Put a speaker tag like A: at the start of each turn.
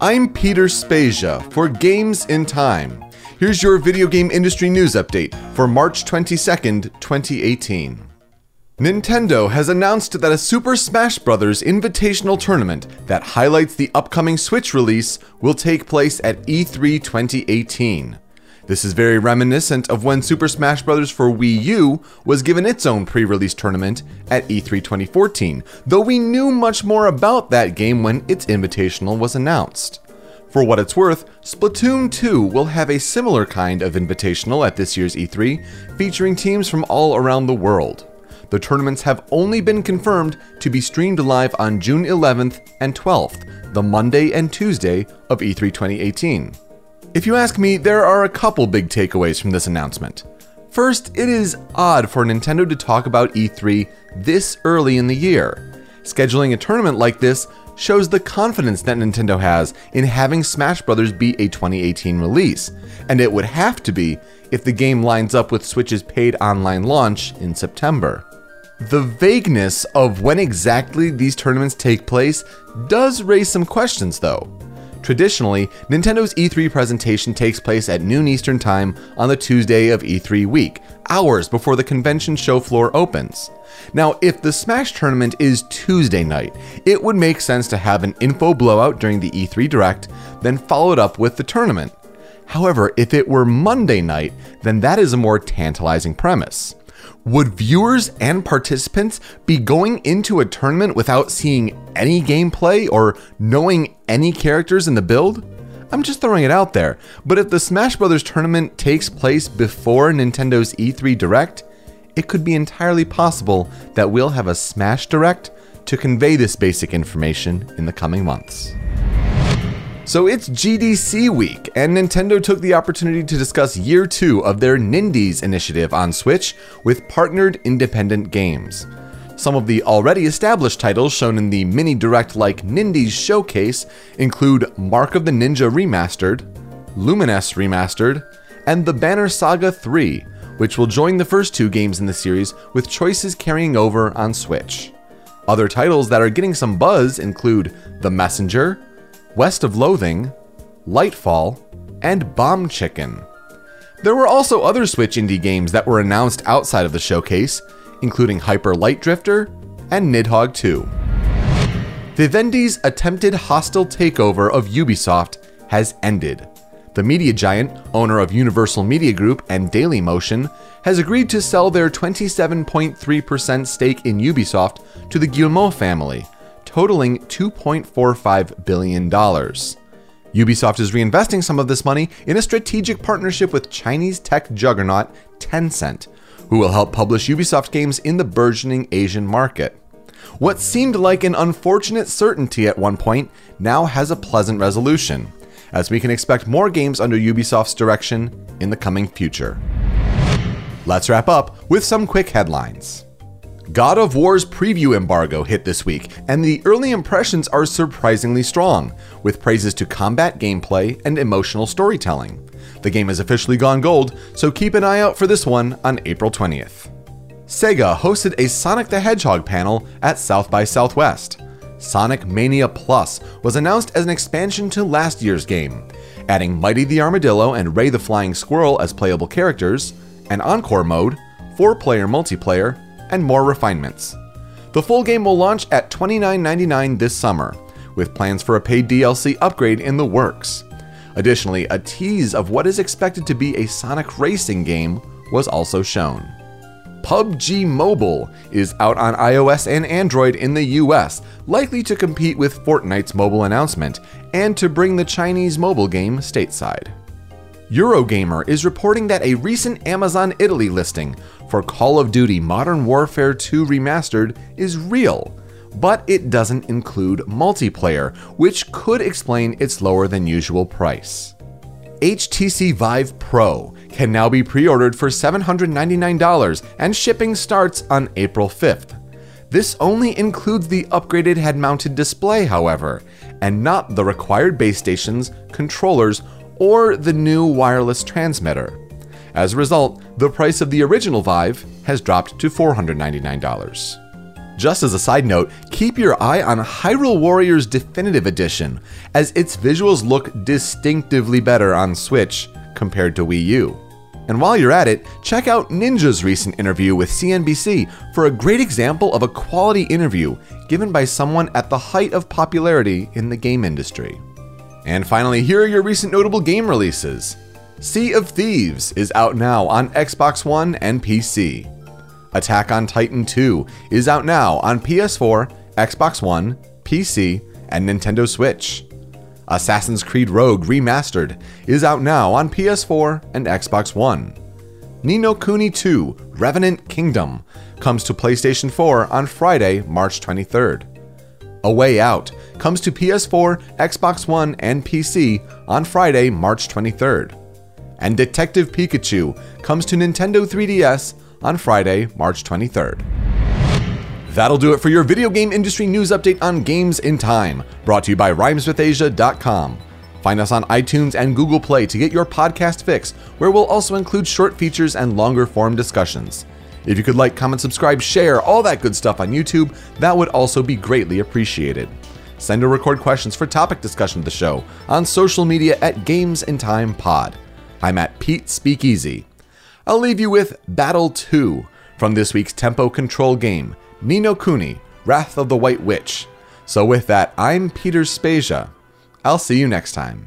A: I'm Peter Spezia for Games in Time. Here's your video game industry news update for March 22nd, 2018. Nintendo has announced that a Super Smash Bros. invitational tournament that highlights the upcoming Switch release will take place at E3 2018. This is very reminiscent of when Super Smash Bros. for Wii U was given its own pre release tournament at E3 2014, though we knew much more about that game when its invitational was announced. For what it's worth, Splatoon 2 will have a similar kind of invitational at this year's E3, featuring teams from all around the world. The tournaments have only been confirmed to be streamed live on June 11th and 12th, the Monday and Tuesday of E3 2018. If you ask me, there are a couple big takeaways from this announcement. First, it is odd for Nintendo to talk about E3 this early in the year. Scheduling a tournament like this shows the confidence that Nintendo has in having Smash Bros. be a 2018 release, and it would have to be if the game lines up with Switch's paid online launch in September. The vagueness of when exactly these tournaments take place does raise some questions, though. Traditionally, Nintendo's E3 presentation takes place at noon Eastern Time on the Tuesday of E3 week, hours before the convention show floor opens. Now, if the Smash tournament is Tuesday night, it would make sense to have an info blowout during the E3 Direct, then followed up with the tournament. However, if it were Monday night, then that is a more tantalizing premise. Would viewers and participants be going into a tournament without seeing any gameplay or knowing any characters in the build? I'm just throwing it out there, but if the Smash Bros. tournament takes place before Nintendo's E3 Direct, it could be entirely possible that we'll have a Smash Direct to convey this basic information in the coming months. So it's GDC week, and Nintendo took the opportunity to discuss year two of their Nindies initiative on Switch with partnered independent games. Some of the already established titles shown in the mini direct like Nindies showcase include Mark of the Ninja Remastered, Lumines Remastered, and The Banner Saga 3, which will join the first two games in the series with choices carrying over on Switch. Other titles that are getting some buzz include The Messenger, West of Loathing, Lightfall, and Bomb Chicken. There were also other Switch indie games that were announced outside of the showcase, including Hyper Light Drifter and Nidhogg 2. Vivendi's attempted hostile takeover of Ubisoft has ended. The media giant, owner of Universal Media Group and Dailymotion, has agreed to sell their 27.3% stake in Ubisoft to the Guillemot family, totaling $2.45 billion. Ubisoft is reinvesting some of this money in a strategic partnership with Chinese tech juggernaut Tencent, who will help publish Ubisoft games in the burgeoning Asian market. What seemed like an unfortunate certainty at one point now has a pleasant resolution, as we can expect more games under Ubisoft's direction in the coming future. Let's wrap up with some quick headlines. God of War's preview embargo hit this week, and the early impressions are surprisingly strong, with praises to combat gameplay and emotional storytelling. The game has officially gone gold, so keep an eye out for this one on April 20th. Sega hosted a Sonic the Hedgehog panel at South by Southwest. Sonic Mania Plus was announced as an expansion to last year's game, adding Mighty the Armadillo and Ray the Flying Squirrel as playable characters, an encore mode, four player multiplayer, and more refinements. The full game will launch at $29.99 this summer, with plans for a paid DLC upgrade in the works. Additionally, a tease of what is expected to be a Sonic racing game was also shown. PUBG Mobile is out on iOS and Android in the US, likely to compete with Fortnite's mobile announcement and to bring the Chinese mobile game stateside. Eurogamer is reporting that a recent Amazon Italy listing for Call of Duty Modern Warfare 2 Remastered is real, but it doesn't include multiplayer, which could explain its lower than usual price. HTC Vive Pro can now be pre ordered for $799 and shipping starts on April 5th. This only includes the upgraded head mounted display, however, and not the required base stations, controllers, or the new wireless transmitter. As a result, the price of the original Vive has dropped to $499. Just as a side note, keep your eye on Hyrule Warriors Definitive Edition, as its visuals look distinctively better on Switch compared to Wii U. And while you're at it, check out Ninja's recent interview with CNBC for a great example of a quality interview given by someone at the height of popularity in the game industry. And finally, here are your recent notable game releases. Sea of Thieves is out now on Xbox One and PC. Attack on Titan 2 is out now on PS4, Xbox One, PC, and Nintendo Switch. Assassin's Creed Rogue Remastered is out now on PS4 and Xbox One. Ni no Kuni 2 Revenant Kingdom comes to PlayStation 4 on Friday, March 23rd. A Way Out comes to PS4, Xbox One, and PC on Friday, March 23rd. And Detective Pikachu comes to Nintendo 3DS on Friday, March 23rd. That'll do it for your video game industry news update on Games in Time, brought to you by rhymeswithasia.com. Find us on iTunes and Google Play to get your podcast fix, where we'll also include short features and longer form discussions. If you could like, comment, subscribe, share, all that good stuff on YouTube, that would also be greatly appreciated. Send or record questions for topic discussion of the show on social media at Games in Time Pod. I'm at Pete Speakeasy. I'll leave you with Battle 2 from this week's tempo control game, Ni no Kuni, Wrath of the White Witch. So with that, I'm Peter Spezia. I'll see you next time.